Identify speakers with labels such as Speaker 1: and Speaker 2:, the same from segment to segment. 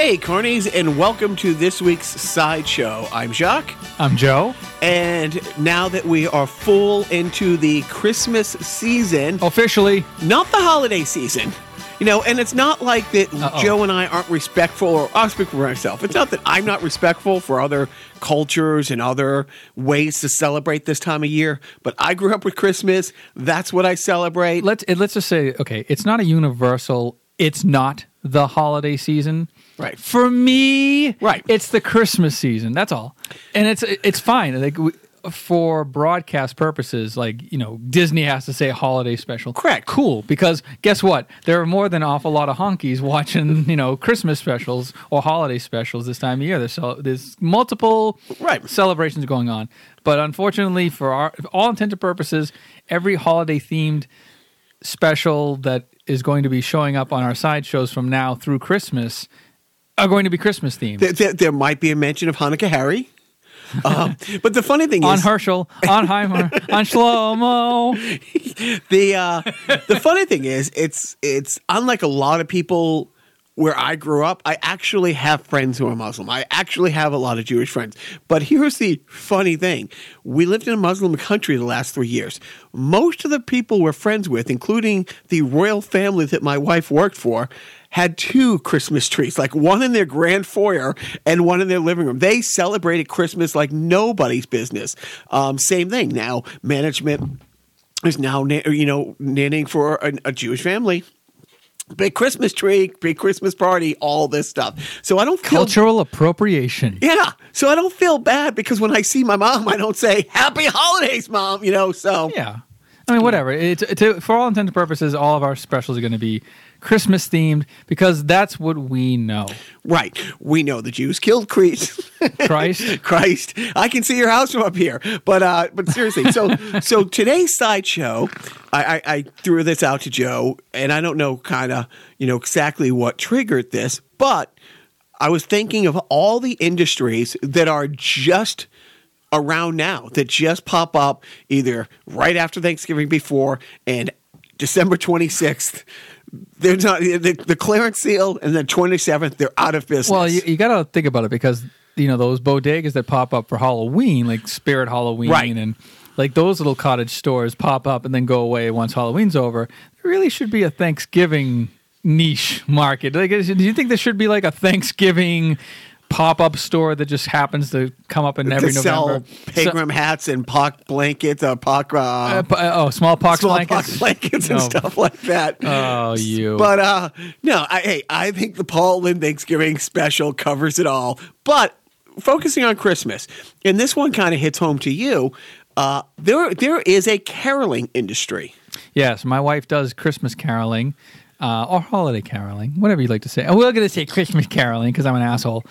Speaker 1: Hey, Carnies, and welcome to this week's Sideshow. I'm Jacques,
Speaker 2: I'm Joe.
Speaker 1: and now that we are full into the Christmas season,
Speaker 2: Officially,
Speaker 1: not the holiday season, you know, and it's not like that
Speaker 2: Uh-oh.
Speaker 1: Joe and I aren't respectful, or I'll speak for myself. It's not that I'm not respectful for other cultures and other ways to celebrate this time of year, but I grew up with Christmas. That's what I celebrate.
Speaker 2: let's eh, let's just say, okay, it's not a universal. It's not the holiday season.
Speaker 1: Right.
Speaker 2: For me,
Speaker 1: Right.
Speaker 2: It's the Christmas season. That's all, and it's it's fine. Like we, for broadcast purposes, like you know, Disney has to say holiday special.
Speaker 1: Correct.
Speaker 2: Cool, because guess what? There are more than an awful lot of honkies watching you know Christmas specials or holiday specials this time of year. There's so, there's multiple
Speaker 1: Right.
Speaker 2: celebrations going on, but unfortunately, for our for all intents and purposes, every holiday themed special that is going to be showing up on our side shows from now through Christmas are going to be Christmas themed.
Speaker 1: There, there, there might be a mention of Hanukkah Harry. Um, but the funny thing
Speaker 2: on
Speaker 1: is,
Speaker 2: Herschel, on Heimer, on Shlomo.
Speaker 1: the uh, the funny thing is, it's it's unlike a lot of people where I grew up. I actually have friends who are Muslim. I actually have a lot of Jewish friends. But here's the funny thing: we lived in a Muslim country the last three years. Most of the people we're friends with, including the royal family that my wife worked for. Had two Christmas trees, like one in their grand foyer and one in their living room. They celebrated Christmas like nobody's business. Um, same thing. Now, management is now you know nannying for a, a Jewish family. Big Christmas tree, big Christmas party, all this stuff. So I don't feel
Speaker 2: Cultural appropriation.
Speaker 1: yeah. So I don't feel bad because when I see my mom, I don't say "Happy Holidays, Mom." You know. So
Speaker 2: Yeah. I mean, whatever. It's, it's, for all intents and purposes, all of our specials are going to be Christmas themed because that's what we know.
Speaker 1: right, we know the Jews killed Christ.
Speaker 2: Christ.
Speaker 1: Christ, I can see your house from up here. But uh, but seriously, so so today's sideshow, I, I, I threw this out to Joe, and I don't know kind of you know exactly what triggered this, but I was thinking of all the industries that are just around now that just pop up either right after Thanksgiving, before, and December twenty sixth. They're not the, the clearance seal, and then twenty seventh, they're out of business.
Speaker 2: Well, you, you got to think about it because, you know, those bodegas that pop up for Halloween, like Spirit Halloween
Speaker 1: Right.
Speaker 2: and like those little cottage stores pop up and then go away once Halloween's over. There really should be a Thanksgiving niche market. Like, do you think there should be like a Thanksgiving pop up store that just happens to come up in every
Speaker 1: to sell
Speaker 2: November?
Speaker 1: Pegram hats and pock blankets, uh, pock, uh,
Speaker 2: Uh, uh, oh, smallpox
Speaker 1: smallpox
Speaker 2: blankets.
Speaker 1: blankets, and
Speaker 2: No.
Speaker 1: stuff like that.
Speaker 2: Oh, you.
Speaker 1: But uh, no, I, hey, I think the Paul Lynde Thanksgiving special covers it all. But focusing on Christmas, and this one kind of hits home to you. Uh, there, there is a caroling industry.
Speaker 2: Yes, my wife does Christmas caroling uh, or holiday caroling, whatever you like to say. And we're going to say Christmas caroling because I'm an asshole.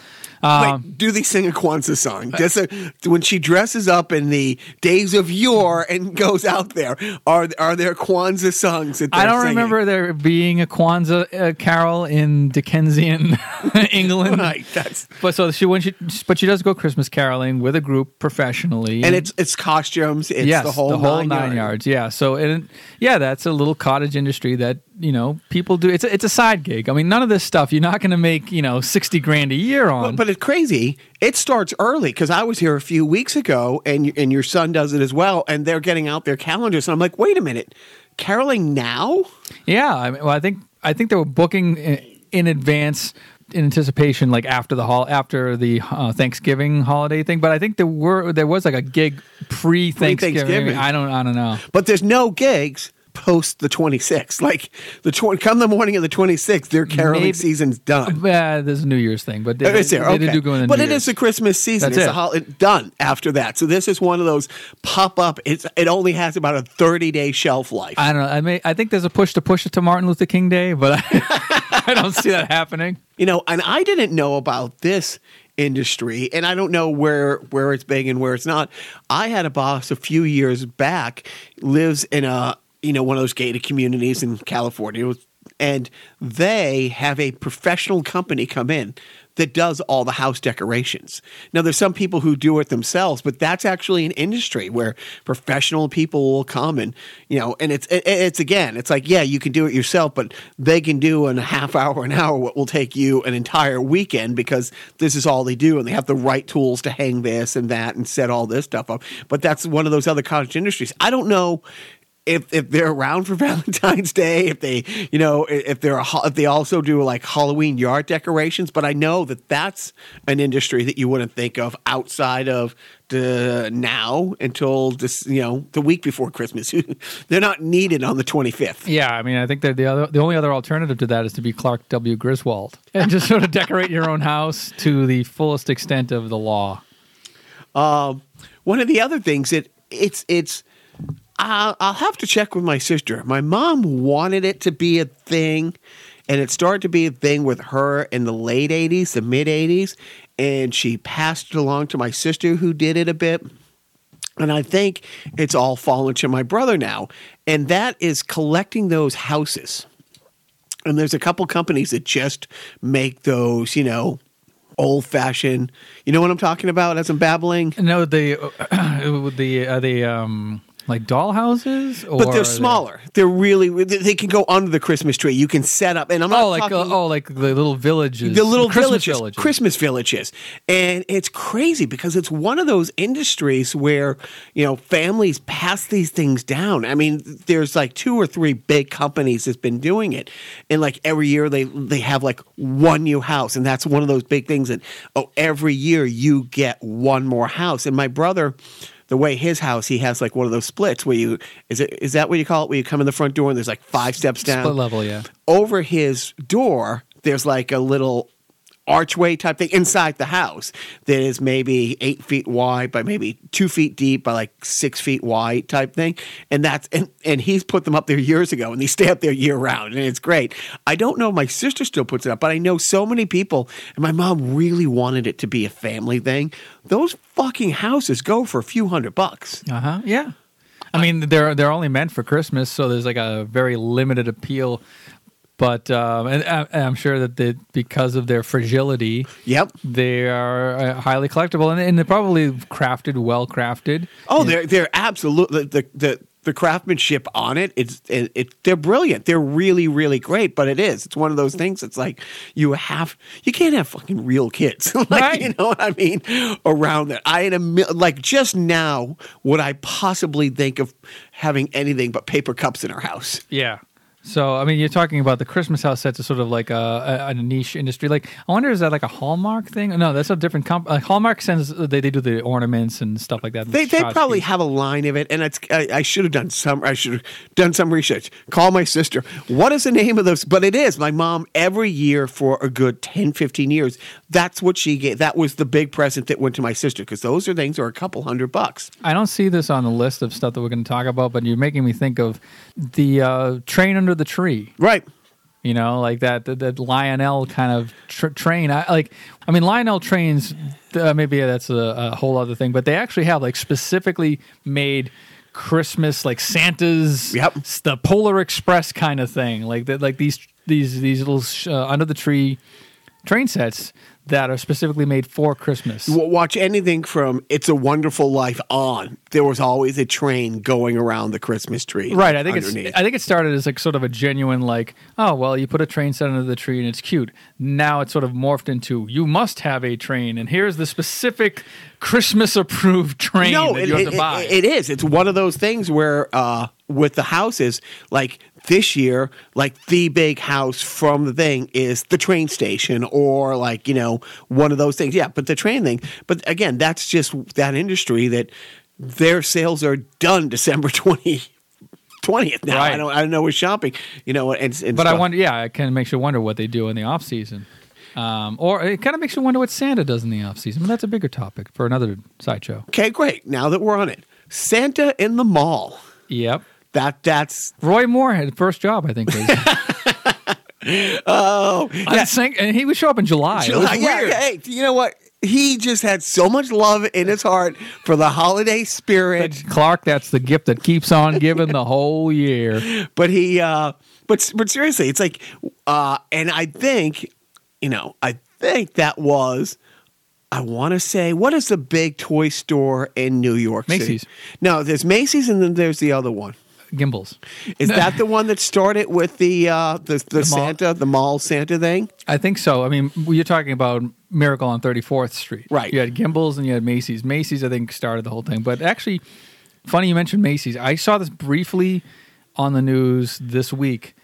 Speaker 2: Um,
Speaker 1: Wait, do they sing a Kwanzaa song? Does it, when she dresses up in the days of yore and goes out there, are are there Kwanzaa songs that
Speaker 2: I don't
Speaker 1: singing?
Speaker 2: remember there being a Kwanzaa uh, carol in Dickensian England.
Speaker 1: Right, that's
Speaker 2: But so she when she but she does go Christmas caroling with a group professionally,
Speaker 1: and it's it's costumes. It's
Speaker 2: yes,
Speaker 1: the whole,
Speaker 2: nine,
Speaker 1: nine,
Speaker 2: yards. Yeah. So and yeah, that's a little cottage industry that you know people do. It's a, it's a side gig. I mean, none of this stuff you're not going to make you know sixty grand a year on.
Speaker 1: But it's crazy. It starts early because I was here a few weeks ago, and and your son does it as well, and they're getting out their calendars, and I'm like, wait a minute, caroling now?
Speaker 2: Yeah, I mean, well, I think I think they were booking in, in advance in anticipation, like after the hol- after the uh, Thanksgiving holiday thing. But I think there were there was like a gig.
Speaker 1: Pre-Thanksgiving.
Speaker 2: I don't I don't know.
Speaker 1: But there's no gigs post the 26th. Like the tw- come the morning of the 26th, their caroling
Speaker 2: Maybe-
Speaker 1: season's done.
Speaker 2: Uh, yeah, there's a New Year's thing, but they,
Speaker 1: Is there?
Speaker 2: they
Speaker 1: Okay.
Speaker 2: do go in the
Speaker 1: but
Speaker 2: New
Speaker 1: it
Speaker 2: Year's.
Speaker 1: is the Christmas season.
Speaker 2: That's
Speaker 1: it's
Speaker 2: it.
Speaker 1: hol- done after that. So this is one of those pop up. It's it only has about a 30 day shelf life.
Speaker 2: I don't know. I may I think there's a push to push it to Martin Luther King Day, but I, I don't see that happening.
Speaker 1: You know, and I didn't know about this industry, and I don't know where where it's big and where it's not. I had a boss a few years back lives in a you know one of those gated communities in California. And they have a professional company come in that does all the house decorations. Now, there's some people who do it themselves, but that's actually an industry where professional people will come and you know, and it's it, it's again, it's like yeah, you can do it yourself, but they can do in a half hour, an hour, what will take you an entire weekend because this is all they do, and they have the right tools to hang this and that and set all this stuff up. But that's one of those other cottage industries. I don't know if if they're around for Valentine's Day, if they you know if they're a, if they also do like Halloween yard decorations, but I know that that's an industry that you wouldn't think of outside of the now until this you know the week before Christmas. they're not needed on the 25th.
Speaker 2: Yeah, I mean, I think that the other, the only other alternative to that is to be Clark W. Griswold and just sort of decorate your own house to the fullest extent of the law.
Speaker 1: Um, one of the other things that it's it's I'll, have to check with my sister. My mom wanted it to be a thing, and it started to be a thing with her in the late 80s, the mid 80s, and she passed it along to my sister who did it a bit. And I think it's all fallen to my brother now. And that is collecting those houses. And there's a couple companies that just make those, you know, old fashioned. You know what I'm talking about as I'm babbling?
Speaker 2: No, the the uh, the um like dollhouses, or
Speaker 1: but they're smaller. They're really they can go under the Christmas tree. You can set up, and I'm not
Speaker 2: oh like
Speaker 1: talking,
Speaker 2: uh, oh like the little villages,
Speaker 1: the little
Speaker 2: Christmas
Speaker 1: villages,
Speaker 2: villages.
Speaker 1: Christmas villages, and it's crazy because it's one of those industries where you know families pass these things down. I mean, there's like two or three big companies that's been doing it, and like every year they they have like one new house, and that's one of those big things that oh every year you get one more house. And my brother the way his house, he has like one of those splits where you is it is that what you call it? Where you come in the front door and there's like five steps down.
Speaker 2: Split level, yeah.
Speaker 1: Over his door, there's like a little archway type thing inside the house that is maybe eight feet wide by maybe two feet deep by like six feet wide type thing and that's and, and he's put them up there years ago and they stay up there year round and it's great i don't know if my sister still puts it up but i know so many people and my mom really wanted it to be a family thing those fucking houses go for a few hundred bucks
Speaker 2: Uh huh. Yeah. I mean, they're they're only meant for Christmas, so there's like a very limited appeal. But um, and, I- and I'm sure that they, because of their fragility,
Speaker 1: yep
Speaker 2: they are uh, highly collectible, and, and they're probably crafted, well crafted.
Speaker 1: Oh, they're they're absolutely the the the craftsmanship on it. It's it, it they're brilliant. They're really really great. But it is. It's one of those things. It's like you have you can't have fucking real kids. like
Speaker 2: Right.
Speaker 1: you know what I mean around that. I had a like just now would I possibly think of having anything but paper cups in our house?
Speaker 2: Yeah. So I mean, you're talking about the Christmas house sets are sort of like a, a, a niche industry. Like, I wonder is that like a Hallmark thing? No, that's a different comp. Like Hallmark sends they, they do the ornaments and stuff like that.
Speaker 1: They, they
Speaker 2: Tchotchkes.
Speaker 1: probably have a line of it, and it's. I, I should have done some. I should have done some research. Call my sister. What is the name of those? But it is my mom every year for a good 10, 15 years. That's what she gave. That was the big present that went to my sister because those are things are a couple hundred bucks.
Speaker 2: I don't see this on the list of stuff that we're going to talk about, but you're making me think of the uh, train under the tree.
Speaker 1: Right.
Speaker 2: You know, like that that, that Lionel kind of tr- train. I like. I mean, Lionel trains. Uh, maybe that's a, a whole other thing, but they actually have like specifically made Christmas like Santa's.
Speaker 1: Yep.
Speaker 2: The Polar Express kind of thing, like that. Like these these these little sh- uh, under the tree train sets that are specifically made for Christmas.
Speaker 1: Watch anything from "It's a Wonderful Life" on. There was always a train going around the Christmas tree.
Speaker 2: Right, I think
Speaker 1: underneath.
Speaker 2: it's. I think it started as like sort of a genuine like, oh well, you put a train set under the tree and it's cute. Now it's sort of morphed into you must have a train, and here's the specific Christmas approved train
Speaker 1: no,
Speaker 2: that
Speaker 1: it,
Speaker 2: you have
Speaker 1: it-
Speaker 2: to buy.
Speaker 1: it- it is. It's one of those things where uh, with the houses, like this year, like the big house from the thing is the train station or like, you know, one of those things. Yeah, but the train thing. But again, that's just that industry that their sales are done December 20, 20th now. I don't I don't know with shopping, you know, and, and
Speaker 2: but I wonder, yeah, it kind of makes you wonder what they do in the off season. Um, or it kind of makes you wonder what Santa does in the off season. But that's a bigger topic for another sideshow.
Speaker 1: Okay, great. Now that we're on it. Santa in the mall.
Speaker 2: Yep.
Speaker 1: That that's
Speaker 2: Roy Moore had first job, I think. Was.
Speaker 1: oh
Speaker 2: I think, and he would show up in July.
Speaker 1: July- yeah,
Speaker 2: weird.
Speaker 1: yeah, hey, you know what? He just had so much love in his heart for the holiday spirit.
Speaker 2: Clark, that's the gift that keeps on giving the whole year.
Speaker 1: But he, uh, but but seriously, it's like, uh, and I think, you know, I think that was. I want to say, what is the big toy store in New York City?
Speaker 2: Macy's.
Speaker 1: No, there's Macy's, and then there's the other one.
Speaker 2: Gimbels.
Speaker 1: Is that the one that started with the uh, the, the,
Speaker 2: mall-
Speaker 1: Santa, the mall Santa thing?
Speaker 2: I think so. I mean, you're talking about Miracle on 34th Street.
Speaker 1: Right.
Speaker 2: You had Gimbels and you had Macy's. Macy's, I think, started the whole thing. But actually, funny you mentioned Macy's. I saw this briefly on the news this week,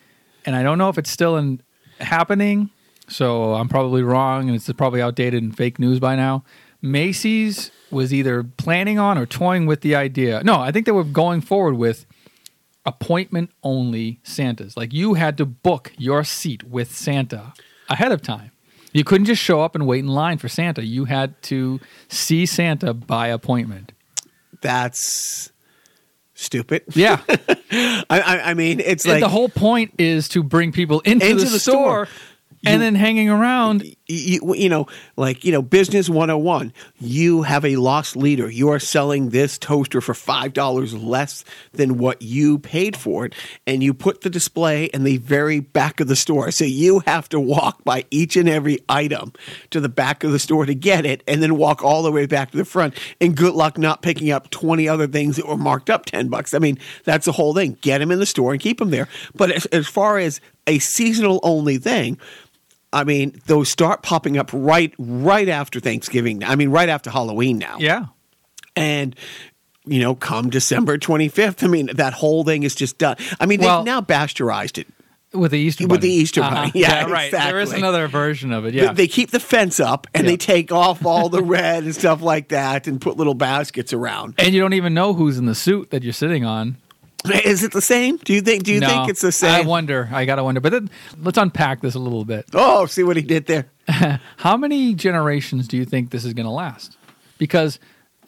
Speaker 2: and I don't know if it's still in, happening. So I'm probably wrong, and it's probably outdated and fake news by now. Macy's was either planning on or toying with the idea. No, I think they were going forward with appointment only Santas. Like you had to book your seat with Santa ahead of time. You couldn't just show up and wait in line for Santa. You had to see Santa by appointment.
Speaker 1: That's stupid.
Speaker 2: Yeah.
Speaker 1: I, I, I mean, it's
Speaker 2: And
Speaker 1: like
Speaker 2: the whole point is to bring people into,
Speaker 1: Into
Speaker 2: the,
Speaker 1: the
Speaker 2: store,
Speaker 1: store.
Speaker 2: and then hanging around.
Speaker 1: You, you know, like, you know, business 101. You have a loss leader. You are selling this toaster for $5 less than what you paid for it. And you put the display in the very back of the store. So you have to walk by each and every item to the back of the store to get it and then walk all the way back to the front. And good luck not picking up 20 other things that were marked up 10 bucks. I mean, that's the whole thing. Get them in the store and keep them there. But as, as far as a seasonal only thing, I mean, those start popping up right right after Thanksgiving. I mean, right after Halloween now.
Speaker 2: Yeah.
Speaker 1: And you know, come December 25th, I mean, that whole thing is just done. I mean,
Speaker 2: Well-
Speaker 1: they've now bastardized it.
Speaker 2: With the Easter
Speaker 1: With the Easter uh-huh. Bunny. Yeah,
Speaker 2: right. There is another version of it.
Speaker 1: They-
Speaker 2: Yeah.
Speaker 1: They keep the fence up and
Speaker 2: Yeah.
Speaker 1: they take off all the red and stuff like that and put little baskets around.
Speaker 2: and you don't even know who's in the suit that you're sitting on.
Speaker 1: Is it the same? Do you think do you
Speaker 2: no,
Speaker 1: think it's the same?
Speaker 2: I wonder. I gotta wonder. But then, let's unpack this a little bit.
Speaker 1: oh, see what he did there.
Speaker 2: How many generations do you think this is going to last? Because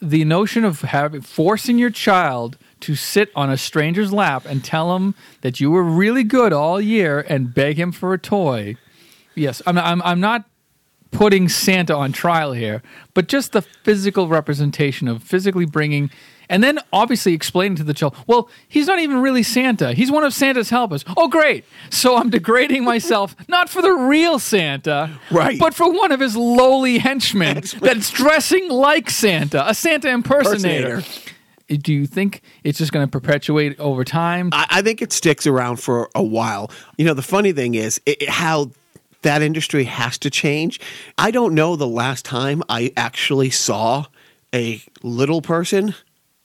Speaker 2: the notion of having forcing your child to sit on a stranger's lap and tell him that you were really good all year and beg him for a toy. Yes, I'm I'm I'm not putting Santa on trial here, but just the physical representation of physically bringing and then obviously explaining to the child, well, he's not even really Santa. He's one of Santa's helpers. Oh, great. So I'm degrading myself, not for the real Santa,
Speaker 1: Right.
Speaker 2: but for one of his lowly henchmen that's dressing like Santa, a Santa impersonator. Do you think it's just going to perpetuate over time?
Speaker 1: I, I think it sticks around for a while. You know, the funny thing is it, it- how that industry has to change. I don't know the last time I actually saw a little person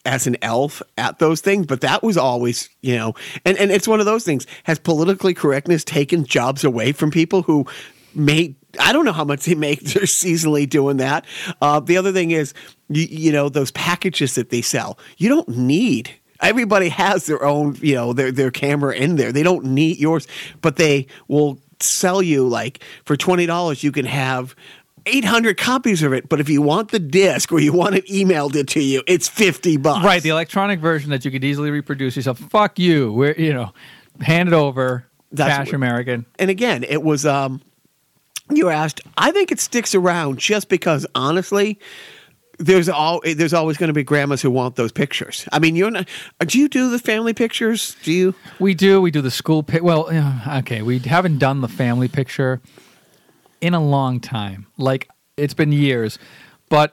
Speaker 1: as an elf at those things, but that was always, you know, and, and it's one of those things. Has politically correctness taken jobs away from people who made I don't know how much they make they're seasonally doing that. Uh, the other thing is, you, you know, those packages that they sell, you don't need. Everybody has their own, you know, their their camera in there. They don't need yours, but they will sell you like for twenty dollars. You can have. 800 copies of it, but if you want the disc or you want it emailed it to you, it's 50 bucks.
Speaker 2: Right, the electronic version that you could easily reproduce yourself. Fuck you. We're, you know, hand it over.
Speaker 1: That's
Speaker 2: cash
Speaker 1: what-
Speaker 2: American.
Speaker 1: and again, it was um you were asked, I think it sticks around just because honestly, there's all there's always going to be grandmas who want those pictures. I mean, you're not. Do you do the family pictures? Do you?
Speaker 2: We do. We do the school pic. Well, okay. We haven't done the family picture in a long time. Like it's been years, but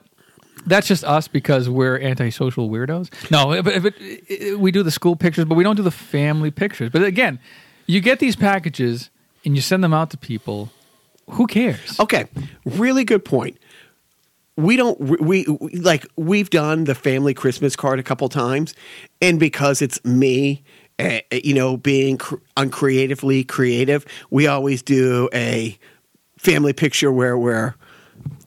Speaker 2: that's just us because we're antisocial weirdos. No, but, but it- we do the school pictures, but we don't do the family pictures. But again, you get these packages and you send them out to people. Who cares?
Speaker 1: Okay, really good point. We don't we, we like we've done the family Christmas card a couple times, and because it's me, uh, you know, being cr- uncreatively creative, we always do a family picture where we're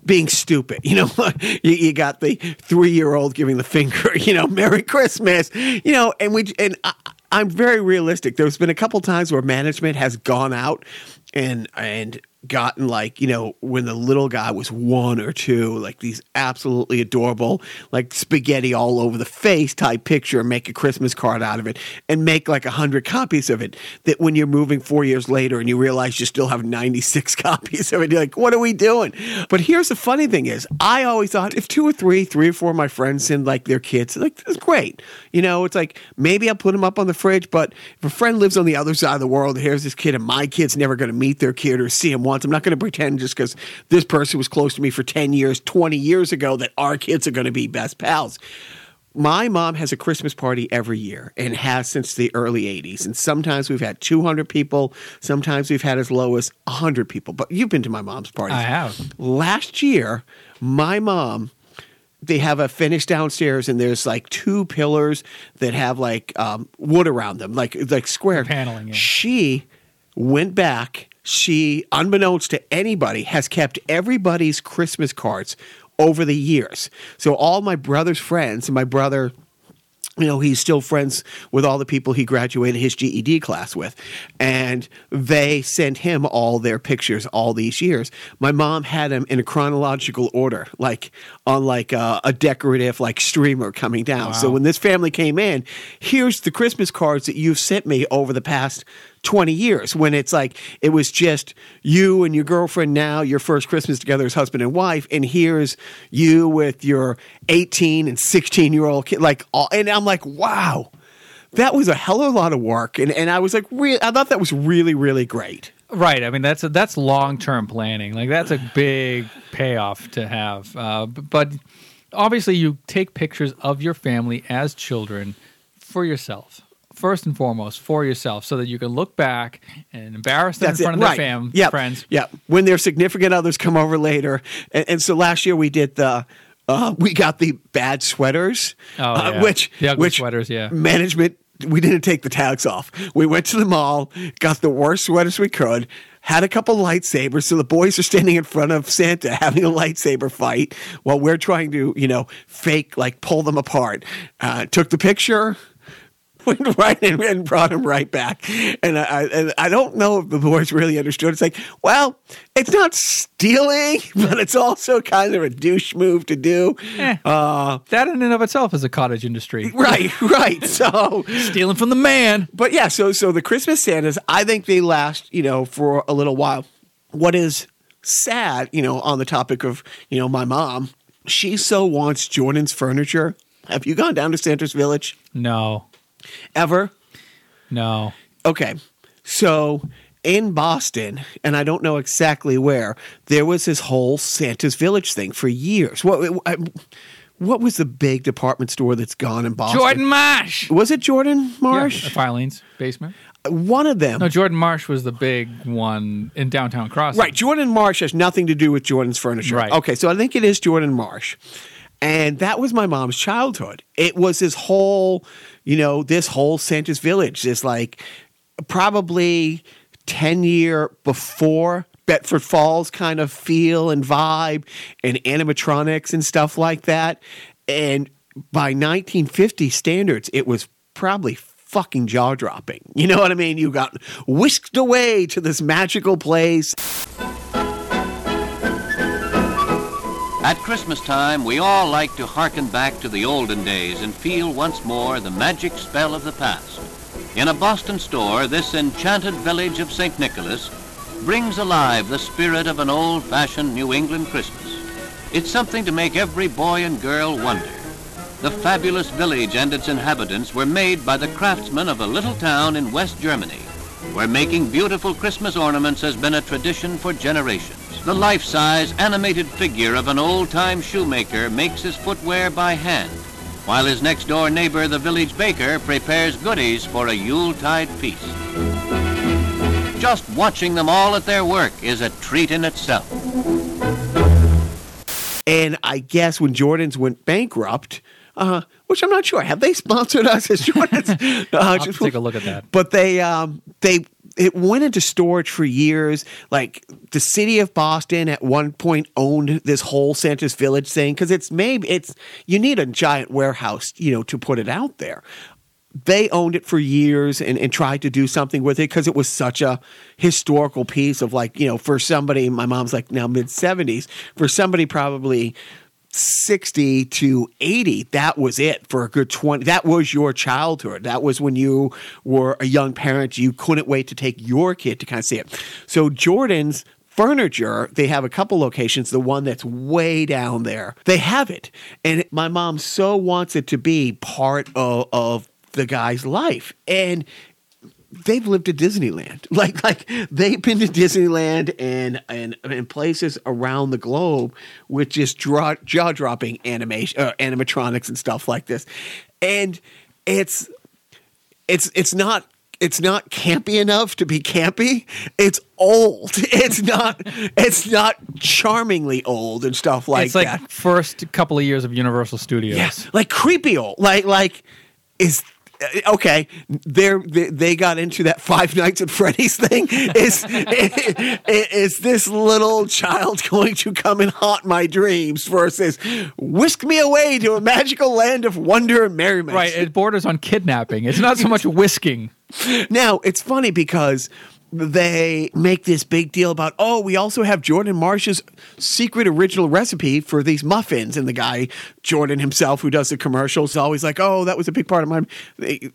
Speaker 1: being stupid. You know, you, you got the three year old giving the finger. You know, Merry Christmas. You know, and we and I, I'm very realistic. There's been a couple times where management has gone out and and gotten like you know when the little guy was one or two like these absolutely adorable like spaghetti all over the face type picture and make a christmas card out of it and make like a hundred copies of it that when you're moving four years later and you realize you still have 96 copies of it you're like what are we doing? But here's the funny thing is i always thought if two or three three or four of my friends send like their kids like that's great. You know it's like maybe i'll put them up on the fridge but if a friend lives on the other side of the world here's this kid and my kid's never going to meet their kid or see him once. I'm not going to pretend just because this person was close to me for 10 years, 20 years ago, that our kids are going to be best pals. My mom has a Christmas party every year and has since the early 80s. And sometimes we've had 200 people, sometimes we've had as low as 100 people. But you've been to my mom's party.
Speaker 2: I have.
Speaker 1: Last year, my mom they have a finish downstairs and there's like two pillars that have like um, wood around them like like square
Speaker 2: paneling, yeah.
Speaker 1: she went back she unbeknownst to anybody has kept everybody's christmas cards over the years so all my brother's friends and my brother you know, he's still friends with all the people he graduated his GED class with. And they sent him all their pictures all these years. My mom had them in a chronological order, like on like a, a decorative like streamer coming down.
Speaker 2: Wow.
Speaker 1: So when this family came in, here's the Christmas cards that you've sent me over the past 20 years when it's like it was just you and your girlfriend now your first christmas together as husband and wife and here's you with your 18 and 16 year old kid like all, and i'm like wow that was a hell of a lot of work and, and i was like re- i thought that was really really great
Speaker 2: Right. I mean, that's a, that's long term planning. Like that's a big payoff to have. Uh, but obviously, you take pictures of your family as children for yourself. First and foremost, for yourself, so that you can look back and embarrass them in front of their fam
Speaker 1: yeah.
Speaker 2: friends.
Speaker 1: Yeah, when their significant others come over later, and, and so last year we did the. Uh, we got the bad sweaters,
Speaker 2: Oh,
Speaker 1: uh,
Speaker 2: yeah.
Speaker 1: which
Speaker 2: The ugly
Speaker 1: which
Speaker 2: sweaters, yeah.
Speaker 1: management. We didn't take the tags off. We went to the mall, got the worst sweaters we could, had a couple lightsabers. So the boys are standing in front of Santa having a lightsaber fight while we're trying to, you know, fake like pull them apart. Uh, took the picture, went right in and brought him right back. And I, and I don't know if the boys really understood. It's like, well, it's not stealing, but it's also kind of a douche move to do.
Speaker 2: Eh.
Speaker 1: Uh,
Speaker 2: That in and of itself is a cottage industry.
Speaker 1: right, right. So,
Speaker 2: Stealing from the man.
Speaker 1: but yeah, so so the Christmas Santas, I think they last, you know, for a little while. What is sad, you know, on the topic of, you know, my mom, she so wants Jordan's furniture. Have you gone down to Santa's Village
Speaker 2: No.
Speaker 1: Ever?
Speaker 2: No.
Speaker 1: Okay. So in Boston, and I don't know exactly where, there was this whole Santa's Village thing for years. What I- what was the big department store that's gone in Boston?
Speaker 2: Jordan Marsh.
Speaker 1: Was it Jordan Marsh?
Speaker 2: Yeah, Filene's basement.
Speaker 1: Uh, one of them.
Speaker 2: No, Jordan Marsh was the big one in downtown Crossing.
Speaker 1: Right, Jordan Marsh has nothing to do with Jordan's furniture.
Speaker 2: Right.
Speaker 1: Okay, so I think it is Jordan Marsh. And that was my mom's childhood. It was this whole, you know, this whole Santa's Village, this like probably 10 year before Bedford Falls kind of feel and vibe and animatronics and stuff like that. And by 1950 standards, it was probably fucking jaw dropping. You know what I mean? You got whisked away to this magical place.
Speaker 3: At Christmas time, we all like to hearken back to the olden days and feel once more the magic spell of the past. In a Boston store, this enchanted village of St. Nicholas brings alive the spirit of an old-fashioned New England Christmas. It's something to make every boy and girl wonder. The fabulous village and its inhabitants were made by the craftsmen of a little town in West Germany, where making beautiful Christmas ornaments has been a tradition for generations. The life-size animated figure of an old-time shoemaker makes his footwear by hand, while his next-door neighbor, the village baker, prepares goodies for a Yuletide feast. Just watching them all at their work is a treat in itself.
Speaker 1: And I guess when Jordans went bankrupt, uh, which I'm not sure, have they sponsored us as Jordans? Uh,
Speaker 2: I'll have to take a look at that.
Speaker 1: But they um, they it went into storage for years. Like the city of Boston at one point owned this whole Santa's Village thing because it's maybe it's you need a giant warehouse, you know, to put it out there. they owned it for years and, and tried to do something with it because it was such a historical piece of like, you know, for somebody, my mom's like now mid 70s, for somebody probably 60 to 80 that was it for a good 20 that was your childhood. That was when you were a young parent. You couldn't wait to take your kid to kind of see it. So jordan's furniture they have a couple locations the one that's way down there. They have it and my mom so wants it to be part of, of the guy's life. And they've lived at Disneyland. Like like they've been to Disneyland and and, and places around the globe with just draw, jaw dropping animation uh, animatronics and stuff like this. And it's it's it's not it's not campy enough to be campy. It's old. It's not it's not charmingly old and stuff like that.
Speaker 2: it's like
Speaker 1: that.
Speaker 2: first couple of years of Universal Studios.
Speaker 1: Yes, like creepy old. Like like is Uh, okay. They're, they they got into that Five Nights at Freddy's thing. Is is this little child going to come and haunt my dreams versus whisk me away to a magical land of wonder and merriment?
Speaker 2: Right, it borders on kidnapping. It's not so much whisking.
Speaker 1: Now, it's funny because they make this big deal about, oh, we also have Jordan Marsh's secret original recipe for these muffins. And the guy, Jordan himself, who does the commercials, is always like, oh, that was a big part of my. They,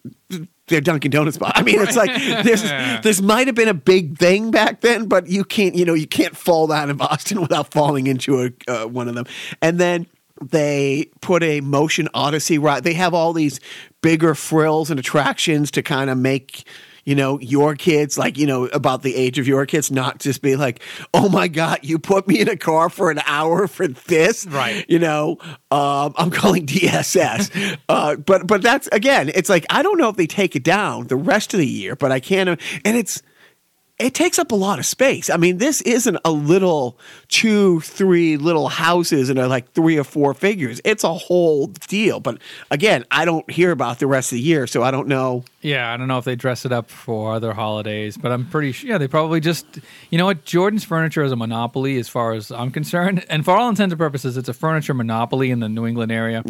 Speaker 1: their Dunkin' Donuts spot. I mean, it's like this. This might have been a big thing back then, but you can't, you know, you can't fall down in Boston without falling into a uh, one of them. And then they put a motion odyssey ride. They have all these bigger frills and attractions to kind of make you know your kids like you know about the age of your kids not just be like oh my god you put me in a car for an hour for this
Speaker 2: Right.
Speaker 1: you know um, i'm calling dss uh, but but that's again it's like i don't know if they take it down the rest of the year but i can't and it's it takes up a lot of space. I mean, this isn't a little two, three little houses and are like three or four figures. It's a whole deal. But again, I don't hear about the rest of the year, so I don't know.
Speaker 2: Yeah, I don't know if they dress it up for other holidays, but I'm pretty sure. Yeah, they probably just. You know what? Jordan's furniture is a monopoly, as far as I'm concerned, and for all intents and purposes, it's a furniture monopoly in the New England area.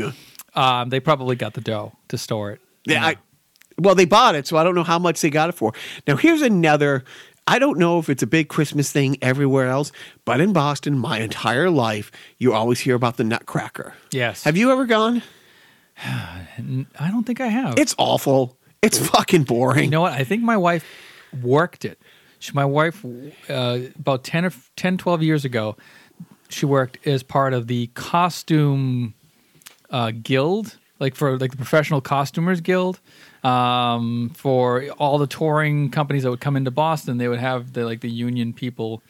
Speaker 2: Um, they probably got the dough to store it.
Speaker 1: Yeah, well, they bought it, so I don't know how much they got it for. Now, here's another. I don't know if it's a big Christmas thing everywhere else, but in Boston, my entire life, you always hear about the Nutcracker.
Speaker 2: Yes.
Speaker 1: Have you ever gone?
Speaker 2: I don't think I have.
Speaker 1: It's awful. It's fucking boring.
Speaker 2: You know what? I think my wife worked it. She, my wife, uh, about 10 or 10, 12 years ago, she worked as part of the costume uh, guild, like for like the professional costumers guild. Um, for all the touring companies that would come into Boston, they would have the like the union people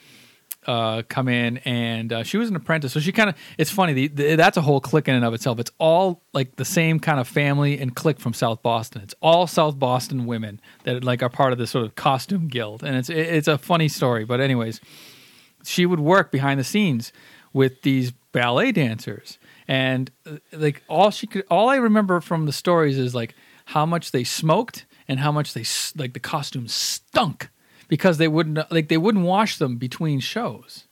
Speaker 2: uh, come in, and uh, she was an apprentice. So she kind of, it's funny, the, the, that's a whole clique in and of itself. It's all like the same kind of family and clique from South Boston. It's all South Boston women that like are part of this sort of costume guild, and it's it- it's a funny story. But anyways, she would work behind the scenes with these ballet dancers, and uh, like all she could, all I remember from the stories is like how much they smoked and how much they like the costumes stunk because they wouldn't like they wouldn't wash them between shows.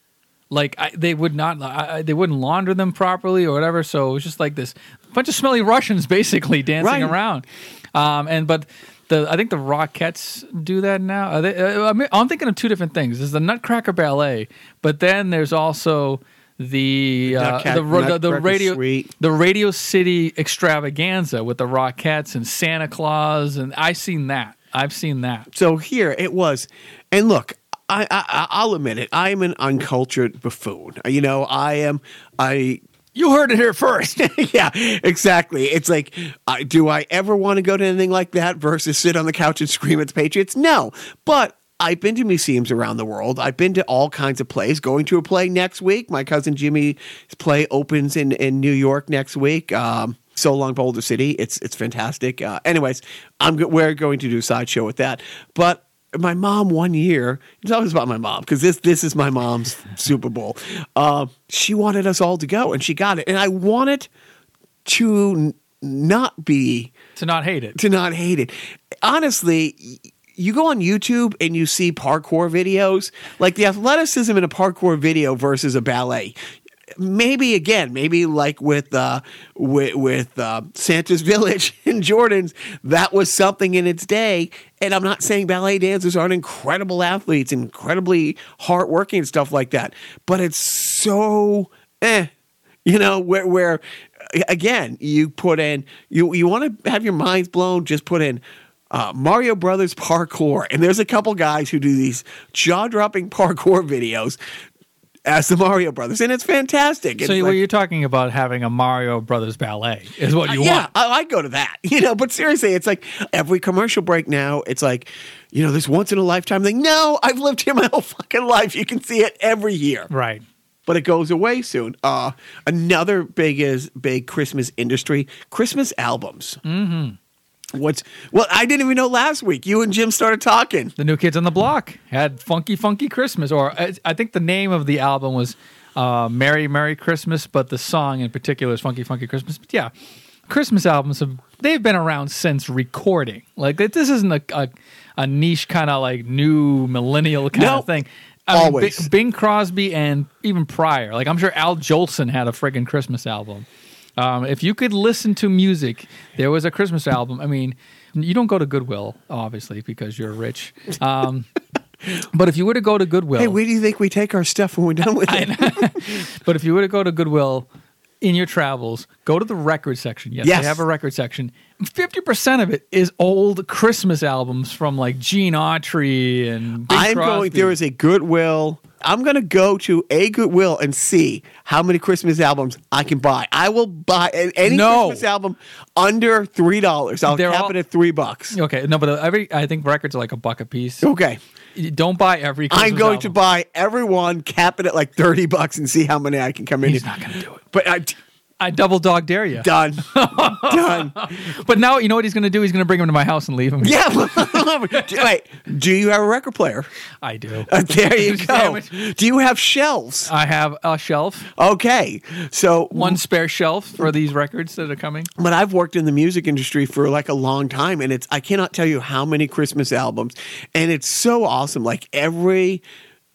Speaker 2: Like I, they would not, I, they wouldn't launder them properly or whatever. So it was just like this bunch of smelly Russians basically dancing
Speaker 1: Right.
Speaker 2: around. Um, and but the I think the Rockettes do that now. They, uh, I mean, I'm thinking of two different things. There's the Nutcracker Ballet, but then there's also the uh, the, the, the radio the Radio City extravaganza with the Rockettes and Santa Claus, and I've seen that. I've seen that.
Speaker 1: So here it was, and look, I, I I'll admit it. I'm an uncultured buffoon. You know, I am. I
Speaker 2: You heard it here first.
Speaker 1: yeah, exactly. It's like, I do I ever want to go to anything like that versus sit on the couch and scream at the Patriots? No, but. I've been to museums around the world. I've been to all kinds of plays. Going to a play next week. My cousin Jimmy's play opens in, in New York next week. Um, so long, Boulder City. It's it's fantastic. Uh, anyways, I'm we're going to do a sideshow with that. But my mom one year it's always about my mom because this this is my mom's super bowl uh, she wanted us all to go and she got it and i wanted to n- not be
Speaker 2: to not hate it.
Speaker 1: to not hate it honestly you go on youtube and you see parkour videos like the athleticism in a parkour video versus a ballet maybe again, maybe like with uh, with, with uh, Santa's Village in Jordan's, that was something in its day. And I'm not saying ballet dancers aren't incredible athletes, incredibly hardworking and stuff like that, but it's so eh, you know, where where again you put in you you want to have your minds blown, just put in. Uh, Mario Brothers parkour, and there's a couple guys who do these jaw-dropping parkour videos as the Mario Brothers, and it's fantastic.
Speaker 2: So
Speaker 1: It's
Speaker 2: what
Speaker 1: like-
Speaker 2: you're talking about having a Mario Brothers ballet is what you
Speaker 1: yeah,
Speaker 2: want.
Speaker 1: I, I'd go to that. You know, but seriously, it's like every commercial break now. It's like, you know, this once in a lifetime thing. No, I've lived here my whole fucking life. You can see it every year,
Speaker 2: Right.
Speaker 1: but it goes away soon. Uh, another big is big Christmas industry: Christmas albums. Mm-hmm. What's well? I didn't even know last week. You and Jim started talking.
Speaker 2: The New Kids on the Block had Funky Funky Christmas, or I, I think the name of the album was uh, Merry Merry Christmas, but the song in particular is Funky Funky Christmas. But yeah, Christmas albums have they've been around since recording. Like this isn't a a, a niche kind of like new millennial kind
Speaker 1: No,
Speaker 2: of thing. I mean,
Speaker 1: always.
Speaker 2: Bing Crosby and even prior, like I'm sure Al Jolson had a friggin' Christmas album. Um, if you could listen to music, there was a Christmas album. I mean, you don't go to Goodwill, obviously, because you're rich. Um, but if you were to go to Goodwill,
Speaker 1: Hey, where do you think we take our stuff when we're done with it?
Speaker 2: but if you were to go to Goodwill in your travels, go to the record section. Yes,
Speaker 1: Yes.
Speaker 2: they have a record section. Fifty percent of it is old Christmas albums from like Gene Autry and Bing
Speaker 1: I'm going. There is a Goodwill. I'm going to go to a Goodwill and see how many Christmas albums I can buy. I will buy any
Speaker 2: No.
Speaker 1: Christmas album under three dollars. I'll
Speaker 2: They're
Speaker 1: cap
Speaker 2: all-
Speaker 1: it at three bucks.
Speaker 2: okay. No, but uh, every I think records are like a buck a piece.
Speaker 1: Okay,
Speaker 2: Don't buy every. Christmas
Speaker 1: I'm going to buy every one, cap it at like thirty bucks, and see how many I can come in.
Speaker 2: He's not going to do it.
Speaker 1: But I
Speaker 2: I double dog dare you.
Speaker 1: done, done.
Speaker 2: But now you know what he's going to do. He's going to bring him to my house and leave him.
Speaker 1: Yeah. Wait, do you have a record player?
Speaker 2: I do.
Speaker 1: Uh, there you go. Do you have shelves?
Speaker 2: I have a shelf,
Speaker 1: Okay, so
Speaker 2: one spare shelf for these records that are coming.
Speaker 1: but I've worked in the music industry for like a long time and it's I cannot tell you how many Christmas albums and it's so awesome like every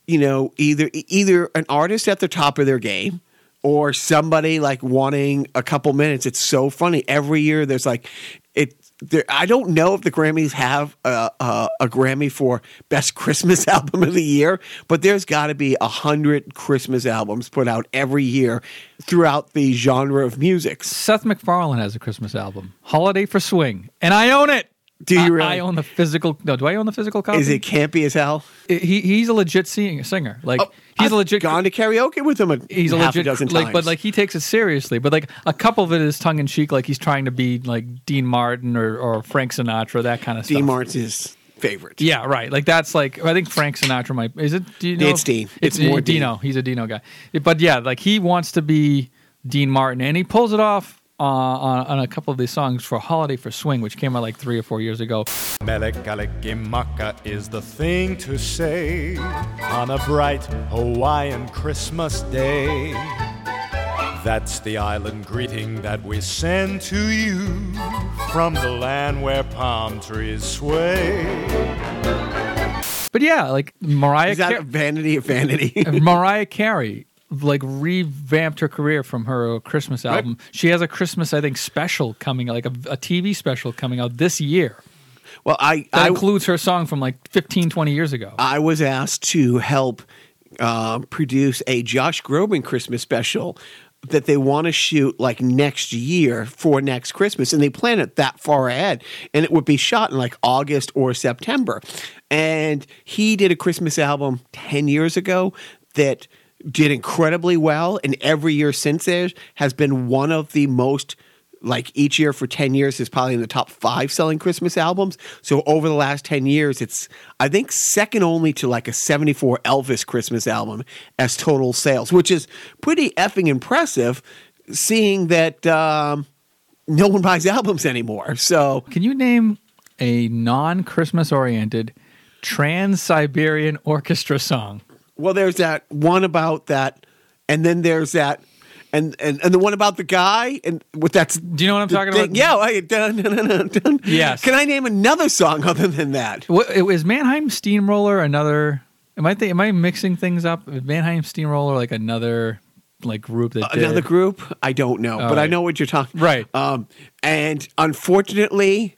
Speaker 1: you know either either an artist at the top of their game or somebody like wanting a couple minutes it's so funny every year there's like it there, I don't know if the Grammys have a, a, a Grammy for best Christmas album of the year, but there's got to be a hundred Christmas albums put out every year throughout the genre of music.
Speaker 2: Seth MacFarlane has a Christmas album, Holiday for Swing, and I own it.
Speaker 1: Do you
Speaker 2: I-
Speaker 1: really?
Speaker 2: I own the physical. No, do I own the physical copy?
Speaker 1: Is it campy as hell?
Speaker 2: He he's a legit sing, singer. Like oh, he's
Speaker 1: I've
Speaker 2: a legit.
Speaker 1: gone to karaoke with him. A,
Speaker 2: He's a
Speaker 1: half
Speaker 2: legit,
Speaker 1: a dozen
Speaker 2: like,
Speaker 1: times.
Speaker 2: but like he takes it seriously. But like a couple of it is tongue in cheek, like he's trying to be like Dean Martin or, or Frank Sinatra, that kind of stuff.
Speaker 1: Dean Martin's his favorite.
Speaker 2: Yeah, right. Like that's like I think Frank Sinatra might is it? Do you know
Speaker 1: It's Dean.
Speaker 2: It's,
Speaker 1: It's more
Speaker 2: more Dino. He's a Dino guy. But yeah, like he wants to be Dean Martin, and he pulls it off uh, on, on a couple of these songs for "Holiday for Swing," which came out like three or four years ago.
Speaker 4: Mele Kalikimaka is the thing to say on a bright Hawaiian Christmas day. That's the island greeting that we send to you from the land where palm trees sway.
Speaker 2: But yeah, like Mariah
Speaker 1: Is that
Speaker 2: Car-
Speaker 1: vanity of vanity?
Speaker 2: Mariah Carey like revamped her career from her Christmas album. She has a Christmas, I think, special coming, like a, a TV special coming out this year.
Speaker 1: well, I
Speaker 2: That
Speaker 1: I,
Speaker 2: includes her song from like 15, 20 years ago.
Speaker 1: I was asked to help uh, produce a Josh Groban Christmas special that they want to shoot like next year for next Christmas, and they plan it that far ahead, and it would be shot in like August or September. And he did a Christmas album ten years ago that did incredibly well, and every year since there has been one of the most like each year for 10 years is probably in the top five selling Christmas albums. So over the last 10 years, it's, I think, second only to like a 74 Elvis Christmas album as total sales, which is pretty effing impressive seeing that um, no one buys albums anymore. So
Speaker 2: Can you name a non Christmas oriented Trans Siberian Orchestra song?
Speaker 1: Well, there's that one about that, and then there's that, and and, and the one about the guy, and what that's.
Speaker 2: Do you know what I'm talking
Speaker 1: thing-
Speaker 2: about?
Speaker 1: Yeah, I, dun, dun, dun.
Speaker 2: Yes.
Speaker 1: Can I name another song other than that?
Speaker 2: What, is Mannheim Steamroller another? Am I th- am I mixing things up? Is Mannheim Steamroller like another like group that did.
Speaker 1: Another group? I don't know, but I know what you're talking.
Speaker 2: Right.
Speaker 1: Um, and unfortunately,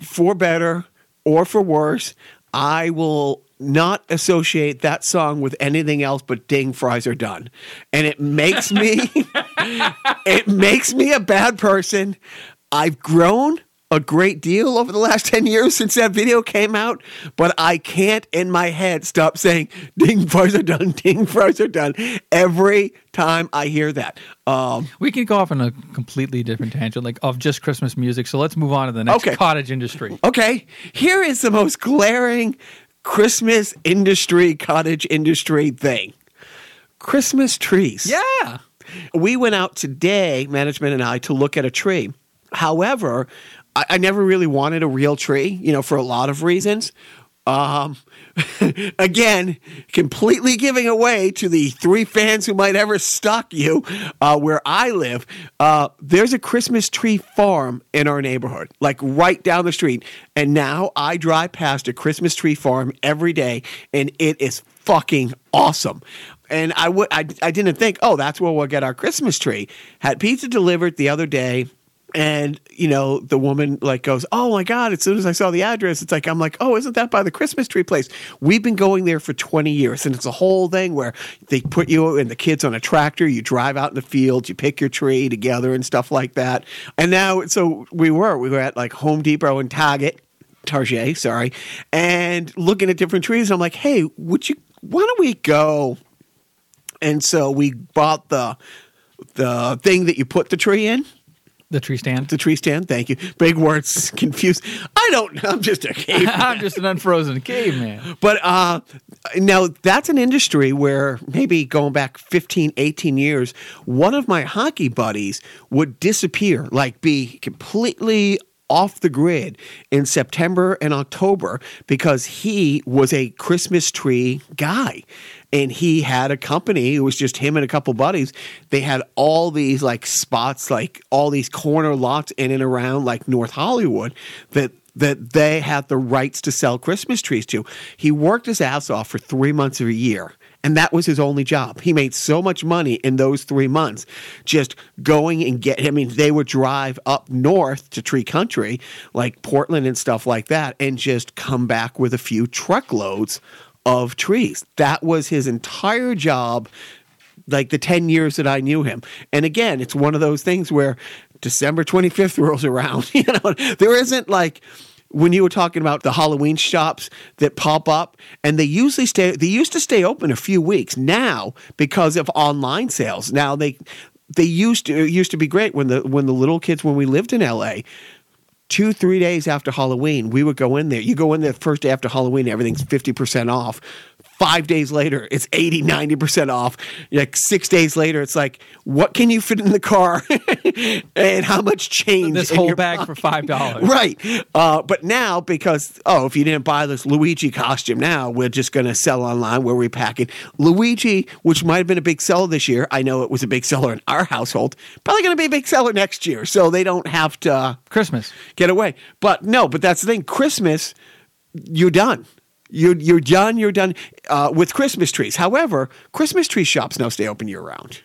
Speaker 1: for better or for worse, I will not associate that song with anything else but "Ding Fries Are Done," and it makes me it makes me a bad person. I've grown a great deal over the last 10 years since that video came out, but I can't in my head stop saying ding fries are done, ding fries are done every time I hear that. Um,
Speaker 2: We can go off on a completely different tangent, like of just Christmas music. So let's move on to the next
Speaker 1: Okay.
Speaker 2: cottage industry.
Speaker 1: okay, here is the most glaring Christmas industry, cottage industry thing. Christmas trees.
Speaker 2: Yeah.
Speaker 1: We went out today, management and I, to look at a tree. However, I, I never really wanted a real tree, you know, for a lot of reasons. Um, again, completely giving away to the three fans who might ever stalk you uh, where I live. Uh, there's a Christmas tree farm in our neighborhood, like right down the street. And now I drive past a Christmas tree farm every day, and it is fucking awesome. And I would I, I didn't think, oh, that's where we'll get our Christmas tree. Had pizza delivered the other day. And you know the woman like goes, oh my god! As soon as I saw the address, it's like I'm like, oh, isn't that by the Christmas tree place? We've been going there for 20 years, and it's a whole thing where they put you and the kids on a tractor, you drive out in the field, you pick your tree together and stuff like that. And now, so we were we were at like Home Depot and Target, Target, sorry, and looking at different trees. I'm like, hey, would you? Why don't we go? And so we bought the the thing that you put the tree in
Speaker 2: The tree stand.
Speaker 1: the tree stand. Thank you. Big words, confused. I don't. I'm just a cave.
Speaker 2: I'm just an unfrozen caveman.
Speaker 1: but uh, now that's an industry where maybe going back 15, 18 years, one of my hockey buddies would disappear, like be completely off the grid in September and October because he was a Christmas tree guy. And he had a company. It was just him and a couple buddies. They had all these like spots, like all these corner lots in and around like North Hollywood that that they had the rights to sell Christmas trees to. He worked his ass off for three months of a year. And that was his only job. He made so much money in those three months just going and get, I mean, they would drive up north to tree country, like Portland and stuff like that, and just come back with a few truckloads of trees. That was his entire job like the 10 years that I knew him. And again, it's one of those things where December 25th rolls around, you know, there isn't like when you were talking about the Halloween shops that pop up and they usually stay they used to stay open a few weeks. Now, because of online sales, now they they used to used to be great when the when the little kids when we lived in LA two, three days after Halloween, we would go in there. You go in there the first day after Halloween, everything's 50% off. Five days later, it's 80, 90% off. Like six days later, it's like, what can you fit in the car? and how much change?
Speaker 2: This whole bag
Speaker 1: pocket?
Speaker 2: for five dollars.
Speaker 1: Right. Uh, but now, because, oh, if you didn't buy this Luigi costume now, we're just going to sell online where we pack it. Luigi, which might have been a big seller this year, I know it was a big seller in our household, probably going to be a big seller next year. So they don't have to
Speaker 2: Christmas.
Speaker 1: get away. But no, but that's the thing. Christmas, you're done. You're, you're done. You're done uh, with Christmas trees. However, Christmas tree shops now stay open year round.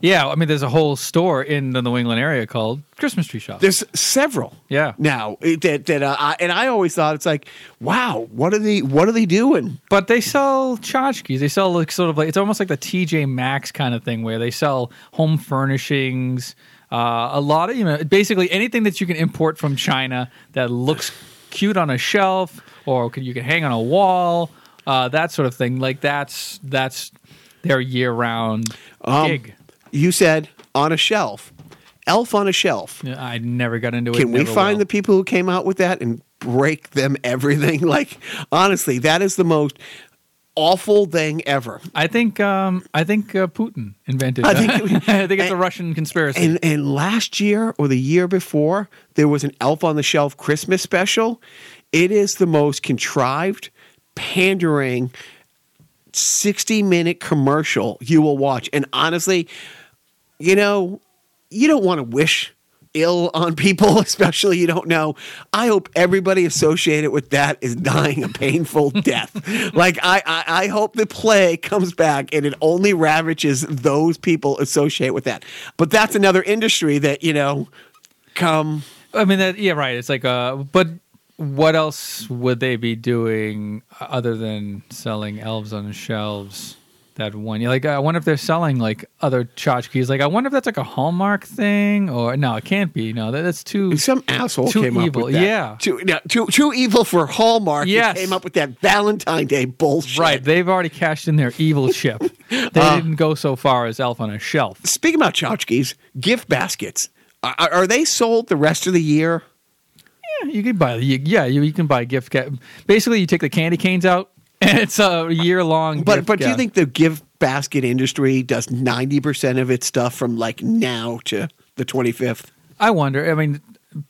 Speaker 2: Yeah, I mean, there's a whole store in the New England area called Christmas Tree Shop.
Speaker 1: There's several.
Speaker 2: Yeah.
Speaker 1: Now that that uh, I, and I always thought it's like, wow, what are they what are they doing?
Speaker 2: But they sell tchotchkes. They sell like sort of like it's almost like the TJ Maxx kind of thing where they sell home furnishings. Uh, a lot of you know basically anything that you can import from China that looks cute on a shelf or can, you can hang on a wall. Uh, that sort of thing. Like that's that's their year round
Speaker 1: Um,
Speaker 2: gig.
Speaker 1: You said on a shelf, elf on a shelf.
Speaker 2: Yeah, I never got into it.
Speaker 1: Can we find
Speaker 2: will.
Speaker 1: the people who came out with that and break them everything? Like honestly, that is the most awful thing ever.
Speaker 2: I think um, I think uh, Putin invented.
Speaker 1: I think-
Speaker 2: I think it's a Russian conspiracy.
Speaker 1: And and last year or the year before, there was an Elf on the Shelf Christmas special. It is the most contrived, pandering, sixty minute commercial you will watch. And honestly, you know, you don't want to wish ill on people, especially you don't know. I hope everybody associated with that is dying a painful death. Like I, I, I hope the plague comes back and it only ravages those people associated with that. But that's another industry that you know come.
Speaker 2: I mean, that, yeah, right. It's like, uh, but what else would they be doing uh, other than selling elves on shelves? That one, like, I wonder if they're selling like other tchotchkes. Like, I wonder if that's like a Hallmark thing, or no, it can't be. No, that, that's too.
Speaker 1: Some asshole
Speaker 2: Too
Speaker 1: came
Speaker 2: evil,
Speaker 1: up with that.
Speaker 2: yeah.
Speaker 1: too, no, too, too evil for Hallmark.
Speaker 2: Yes.
Speaker 1: came up with that Valentine Day bullshit.
Speaker 2: Right, they've already cashed in their evil ship. They uh, didn't go so far as Elf on a Shelf.
Speaker 1: Speaking about tchotchkes, gift baskets. Are, are they sold the rest of the year?
Speaker 2: Yeah, you can buy. You, yeah, you, you can buy gift. Ca- Basically, you take the candy canes out, and it's a year long.
Speaker 1: But but do you think the gift basket industry does ninety percent of its stuff from like now to the twenty fifth?
Speaker 2: I wonder. I mean,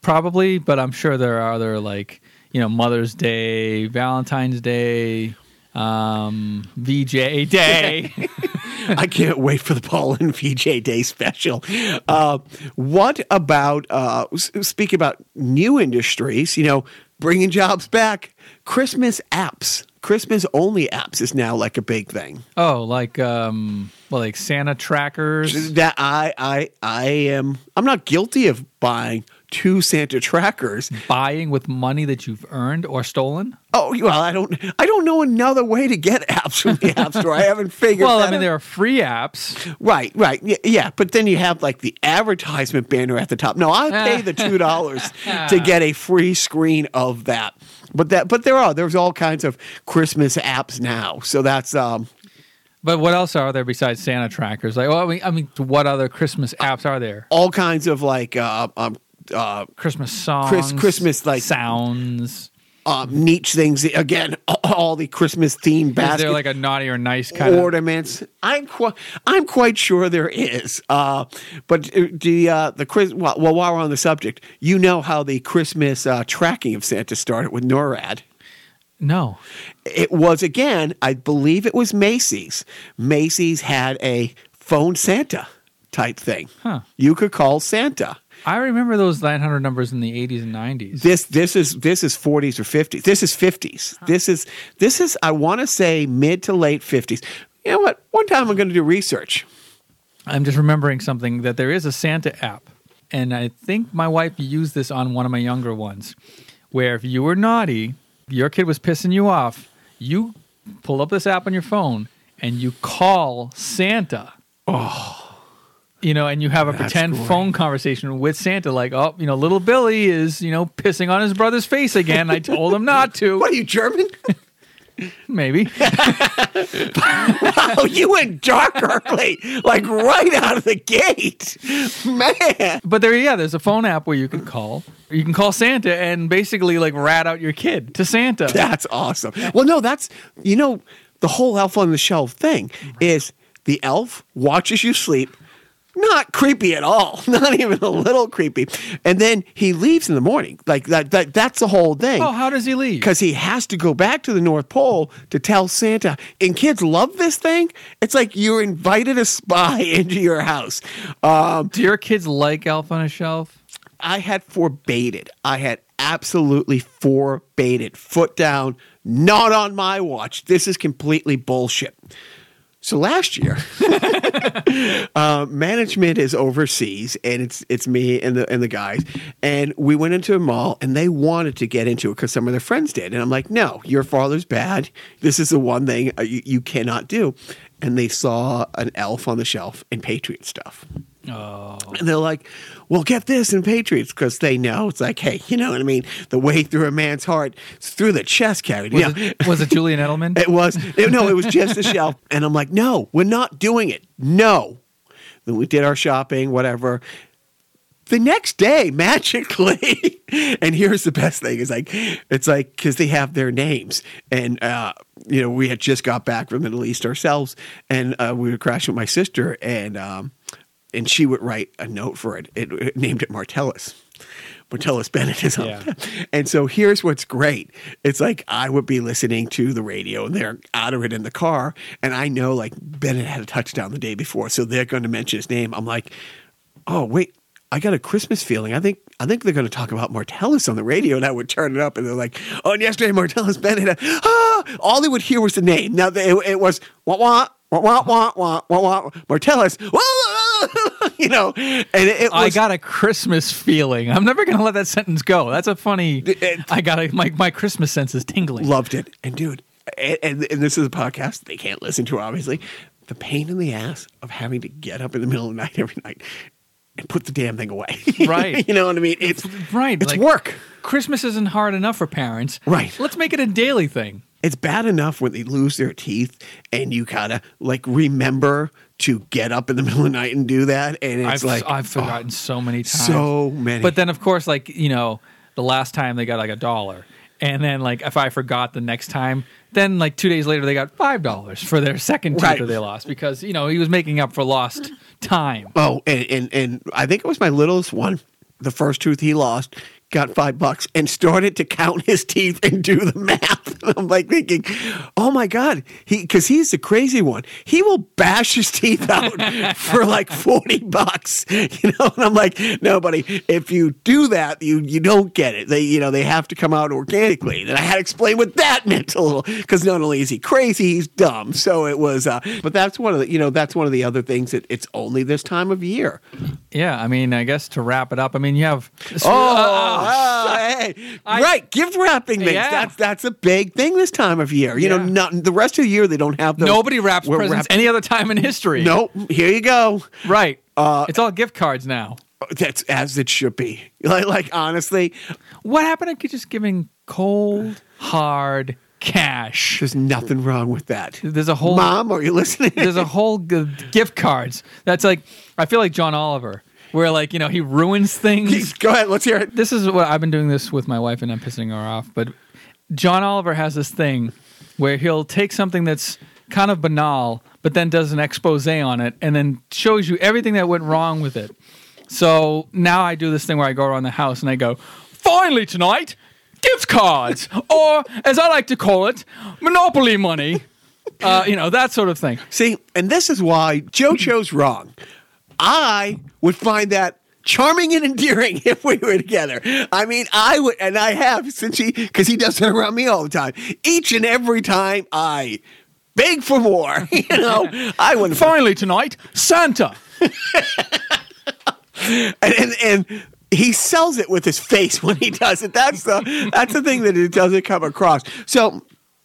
Speaker 2: probably, but I'm sure there are other like you know Mother's Day, Valentine's Day, um, VJ Day.
Speaker 1: I can't wait for the Paul Lynde VJ Day special. Uh, what about uh, s- speaking about new industries? You know, bringing jobs back. Christmas apps, Christmas only apps is now like a big thing.
Speaker 2: oh, like um, well, like Santa trackers.
Speaker 1: That I I I am. I'm not guilty of buying two Santa trackers.
Speaker 2: Buying with money that you've earned or stolen.
Speaker 1: Oh well, I don't. I don't know another way to get apps from the app store. I haven't figured.
Speaker 2: Out
Speaker 1: Well,
Speaker 2: I mean,
Speaker 1: out.
Speaker 2: there are free apps.
Speaker 1: Right, right, yeah, yeah. But then you have like the advertisement banner at the top. No, I pay the two dollars to get a free screen of that. But that, but there are there's all kinds of Christmas apps now. So that's um,
Speaker 2: But what else are there besides Santa trackers? Like, well, I mean, I mean, what other Christmas apps are there?
Speaker 1: all kinds of like uh, um, uh,
Speaker 2: Christmas songs,
Speaker 1: Christmas, like-
Speaker 2: sounds.
Speaker 1: um, niche things. Again, all the Christmas themed
Speaker 2: Is
Speaker 1: baskets.
Speaker 2: there like a naughty or nice kind of?
Speaker 1: ornaments. I'm quite, I'm quite sure there is. Uh, but uh, the uh, the Chris, well, while we're on the subject, you know how the Christmas uh, tracking of Santa started with NORAD.
Speaker 2: No.
Speaker 1: It was again, I believe it was Macy's. Macy's had a phone Santa type thing.
Speaker 2: Huh.
Speaker 1: You could call Santa.
Speaker 2: I remember those 900 numbers in the 80s and 90s.
Speaker 1: This this is this is 40s or 50s. This is 50s. Uh-huh. This is this is I want to say mid to late 50s. You know what? One time I'm going to do research.
Speaker 2: I'm just remembering something that there is a Santa app, and I think my wife used this on one of my younger ones, where if you were naughty, your kid was pissing you off, you pull up this app on your phone and you call Santa. Oh. You know, and you have a
Speaker 1: That's
Speaker 2: pretend phone conversation with Santa, like, oh, you know, little Billy is, you know, pissing on his brother's face again. I told him not to.
Speaker 1: What are you German?
Speaker 2: Maybe.
Speaker 1: wow, you went dark early, like right out of the gate, man.
Speaker 2: But there, yeah, there's a phone app where you can call. You can call Santa and basically like rat out your kid to Santa.
Speaker 1: That's awesome. Well, no, that's you know the whole elf on the shelf thing is the elf watches you sleep. Not creepy at all. Not even a little creepy. And then he leaves in the morning. Like that. that that's the whole thing.
Speaker 2: Oh, how does he leave?
Speaker 1: because he has to go back to the North Pole to tell Santa. And kids love this thing. It's like you invited a spy into your house. Um,
Speaker 2: Do your kids like Elf on a Shelf?
Speaker 1: I had forbade it. I had absolutely forbade it. Foot down, not on my watch. This is completely bullshit. So last year, uh, management is overseas, and it's it's me and the and the guys, and we went into a mall, and they wanted to get into it because some of their friends did, and I'm like, no, your father's bad. This is the one thing uh, you, you cannot do. And they saw an elf on the shelf and Patriot stuff.
Speaker 2: Oh,
Speaker 1: And they're like, well, get this in Patriots because they know it's like, hey, you know what I mean? The way through a man's heart is through the chest cavity.
Speaker 2: was,
Speaker 1: Yeah.
Speaker 2: it, was it Julian Edelman?
Speaker 1: It was, it- no, it was just a shelf. And I'm like, no, we're not doing it. No. Then we did our shopping, whatever. The next day, magically, and here's the best thing: is like it's like because they have their names, and uh, you know we had just got back from the Middle East ourselves, and uh, we were crashing with my sister, and um, and she would write a note for it. It, it named it Martellus. Martellus Benedism.
Speaker 2: Yeah.
Speaker 1: And so here's what's great. It's like I would be listening to the radio and they're out of it in the car. And I know like Bennett had a touchdown the day before. So they're going to mention his name. I'm like, oh, wait, I got a Christmas feeling. I think I think they're going to talk about Martellus on the radio, and I would turn it up, and they're like, "Oh, and yesterday Martellus Bennett." Uh, ah! All they would hear was the name. Now they, it was wah wah wah wah wah wah wah, wah Martellus. Whoa! you know, and it, it was.
Speaker 2: I got a Christmas feeling. I'm never gonna let that sentence go. That's a funny. I got a my my Christmas sense is tingling.
Speaker 1: loved it. And dude, and, and, and this is a podcast they can't listen to, obviously. The pain in the ass of having to get up in the middle of the night every night and put the damn thing away.
Speaker 2: Right.
Speaker 1: you know what I mean? It's
Speaker 2: Right,
Speaker 1: It's
Speaker 2: like-
Speaker 1: work.
Speaker 2: Christmas isn't hard enough for parents.
Speaker 1: Right.
Speaker 2: Let's make it a daily thing.
Speaker 1: It's bad enough when they lose their teeth and you gotta like remember to get up in the middle of the night and do that. And it's
Speaker 2: I've
Speaker 1: like
Speaker 2: I've forgotten oh, so many times.
Speaker 1: so many.
Speaker 2: But then of course, like you know, the last time they got like a dollar, and then like if I forgot the next time, then like two days later they got five dollars for their second tooth
Speaker 1: Right.
Speaker 2: that they lost because you know he was making up for lost time.
Speaker 1: Oh, and, and and I think it was my littlest one, the first tooth he lost, got five bucks and started to count his teeth and do the math. I'm like thinking, oh my god, he because he's the crazy one. He will bash his teeth out for like forty bucks, you know. And I'm like, no, buddy, if you do that, you you don't get it. They you know they have to come out organically. And I had to explain what that meant a little because not only is he crazy, he's dumb. So it was, uh, but that's one of the you know that's one of the other things that it's only this time of year.
Speaker 2: Yeah, I mean, I guess to wrap it up, I mean, you have
Speaker 1: Oh, ah, hey.
Speaker 2: I-
Speaker 1: right. Gift wrapping things.
Speaker 2: Yeah.
Speaker 1: That's that's a big thing this time of year. You know, not the rest of the year they don't have those.
Speaker 2: nobody wraps presents any other time in history.
Speaker 1: Nope. Here you go.
Speaker 2: right?
Speaker 1: Uh,
Speaker 2: it's all gift cards now.
Speaker 1: That's as it should be. Like, like honestly,
Speaker 2: What happened to just giving cold, hard cash?
Speaker 1: there's nothing wrong with that.
Speaker 2: There's a whole
Speaker 1: Mom, are you listening?
Speaker 2: there's a whole g- gift cards. That's like I feel like John Oliver, where like you know he ruins things.
Speaker 1: go ahead. Let's hear it.
Speaker 2: This is what I've been doing this with my wife, and I'm pissing her off. But John Oliver has this thing where he'll take something that's kind of banal, but then does an expose on it, and then shows you everything that went wrong with it. So now I do this thing where I go around the house and I go, finally tonight, gift cards, or as I like to call it, monopoly money. Uh, you know that sort of thing.
Speaker 1: See, and this is why Joe chose wrong. I would find that charming and endearing if we were together. I mean, I would, and I have since he, because he does it around me all the time. Each and every time I beg for more, you know, I wouldn't.
Speaker 2: Finally tonight, Santa.
Speaker 1: and, and and he sells it with his face when he does it. That's the that's the thing that it doesn't come across. So.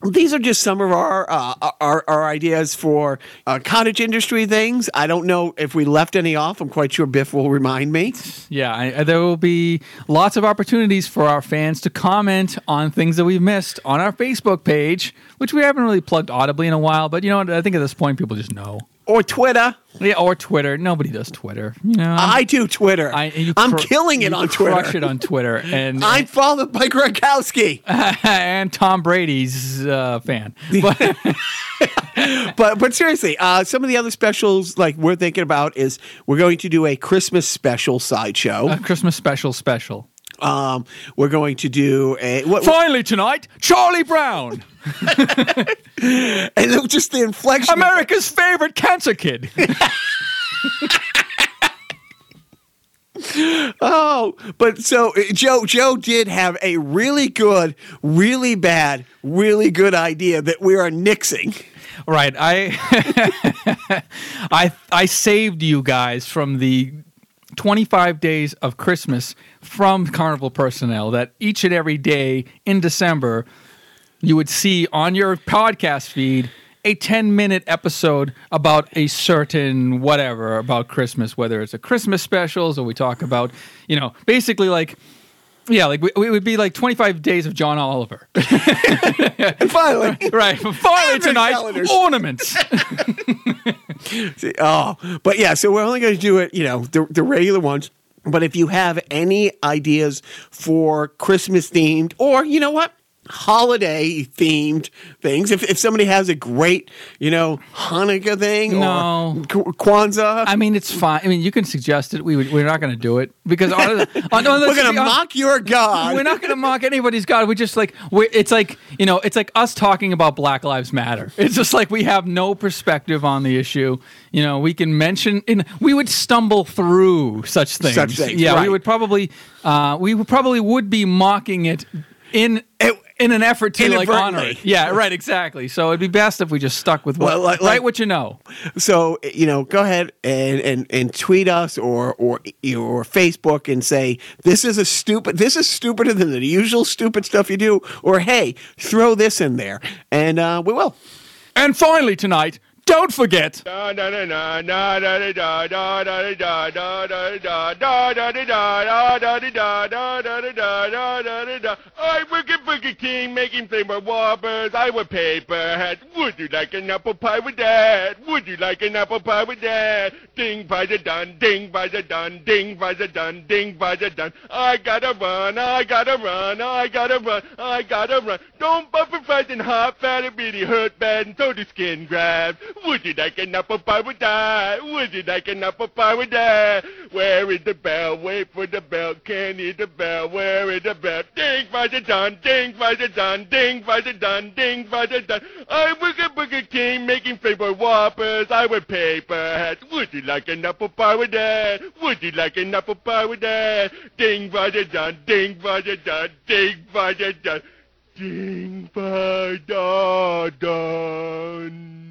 Speaker 1: These are just some of our uh, our, our ideas for uh, cottage industry things. I don't know if we left any off. I'm quite sure Biff will remind me.
Speaker 2: Yeah, I, there will be lots of opportunities for our fans to comment on things that we've missed on our Facebook page, which we haven't really plugged audibly in a while. But you know? I think at this point, people just know.
Speaker 1: Or Twitter.
Speaker 2: Yeah, or Twitter. Nobody does Twitter. You know,
Speaker 1: I do Twitter.
Speaker 2: I- you
Speaker 1: I'm
Speaker 2: cr-
Speaker 1: killing it on
Speaker 2: Crush
Speaker 1: Twitter.
Speaker 2: it on Twitter, and
Speaker 1: I'm followed by Gronkowski.
Speaker 2: and Tom Brady's uh, fan. But
Speaker 1: but but seriously, uh, some of the other specials like we're thinking about is we're going to do a Christmas special sideshow.
Speaker 2: a Christmas special, special.
Speaker 1: Um, we're going to do a what,
Speaker 2: Finally tonight, Charlie Brown,
Speaker 1: and just the inflection.
Speaker 2: America's favorite cancer kid.
Speaker 1: Oh, but so uh, Joe Joe did have a really good, really bad, really good idea that we are nixing.
Speaker 2: Right. I I I saved you guys from the 25 days of Christmas from Carnival personnel that each and every day in December you would see on your podcast feed a 10 minute episode about a certain whatever about Christmas, whether it's a Christmas specials or we talk about, you know, basically like yeah, like we, it would be like 25 days of John Oliver.
Speaker 1: And finally,
Speaker 2: right. Finally tonight,
Speaker 1: calendars.
Speaker 2: ornaments.
Speaker 1: oh, but yeah, so we're only going to do it, you know, the the regular ones. But if you have any ideas for Christmas themed, or you know what, holiday themed things. If if somebody has a great, you know, Hanukkah thing
Speaker 2: No.
Speaker 1: or Kwanzaa,
Speaker 2: I mean, it's fine. I mean, you can suggest it. We would, we're not going to do it because on, on, on,
Speaker 1: we're gonna mock your God.
Speaker 2: We're not going to mock anybody's God. We just like it's like you know, it's like us talking about Black Lives Matter. It's just like we have no perspective on the issue. You know, we can mention, in, we would stumble through such things.
Speaker 1: Such things,
Speaker 2: yeah.
Speaker 1: right.
Speaker 2: We would probably, uh, we would probably would be mocking it in. In an effort to like honor it, yeah, right, exactly. So it'd be best if we just stuck with what,
Speaker 1: Well, like- like-
Speaker 2: what you know.
Speaker 1: So you know, go ahead and, and, and tweet us or or or Facebook and say this is a stupid. This is stupider than the usual stupid stuff you do. Or hey, throw this in there, and uh, we will.
Speaker 2: And finally tonight, don't forget.
Speaker 5: I King making flavor whoppers. I wear paper hats. Would you like an apple pie with that? Would you like an apple pie with that? Ding, pies are done. Ding, pies are done. Ding, pies are done. Ding, pies are done. I gotta run. I gotta run. I gotta run. I gotta run. Don't buffer fries and hot fat really hurt bad and so the skin grabs. Would you like an apple pie with that? Would you like an apple pie with that? Where is the bell? Wait for the bell. Can't hear the bell. Where is the bell? Ding, are done. Ding, are done. Ding, are done. Ding, are done. I work at Burger King making flavor whoppers. I wear paper hats. Would you like an apple pie with that? Would you like an apple pie with that? Ding, are done. Ding, are done. Ding, are done. Ding, are done.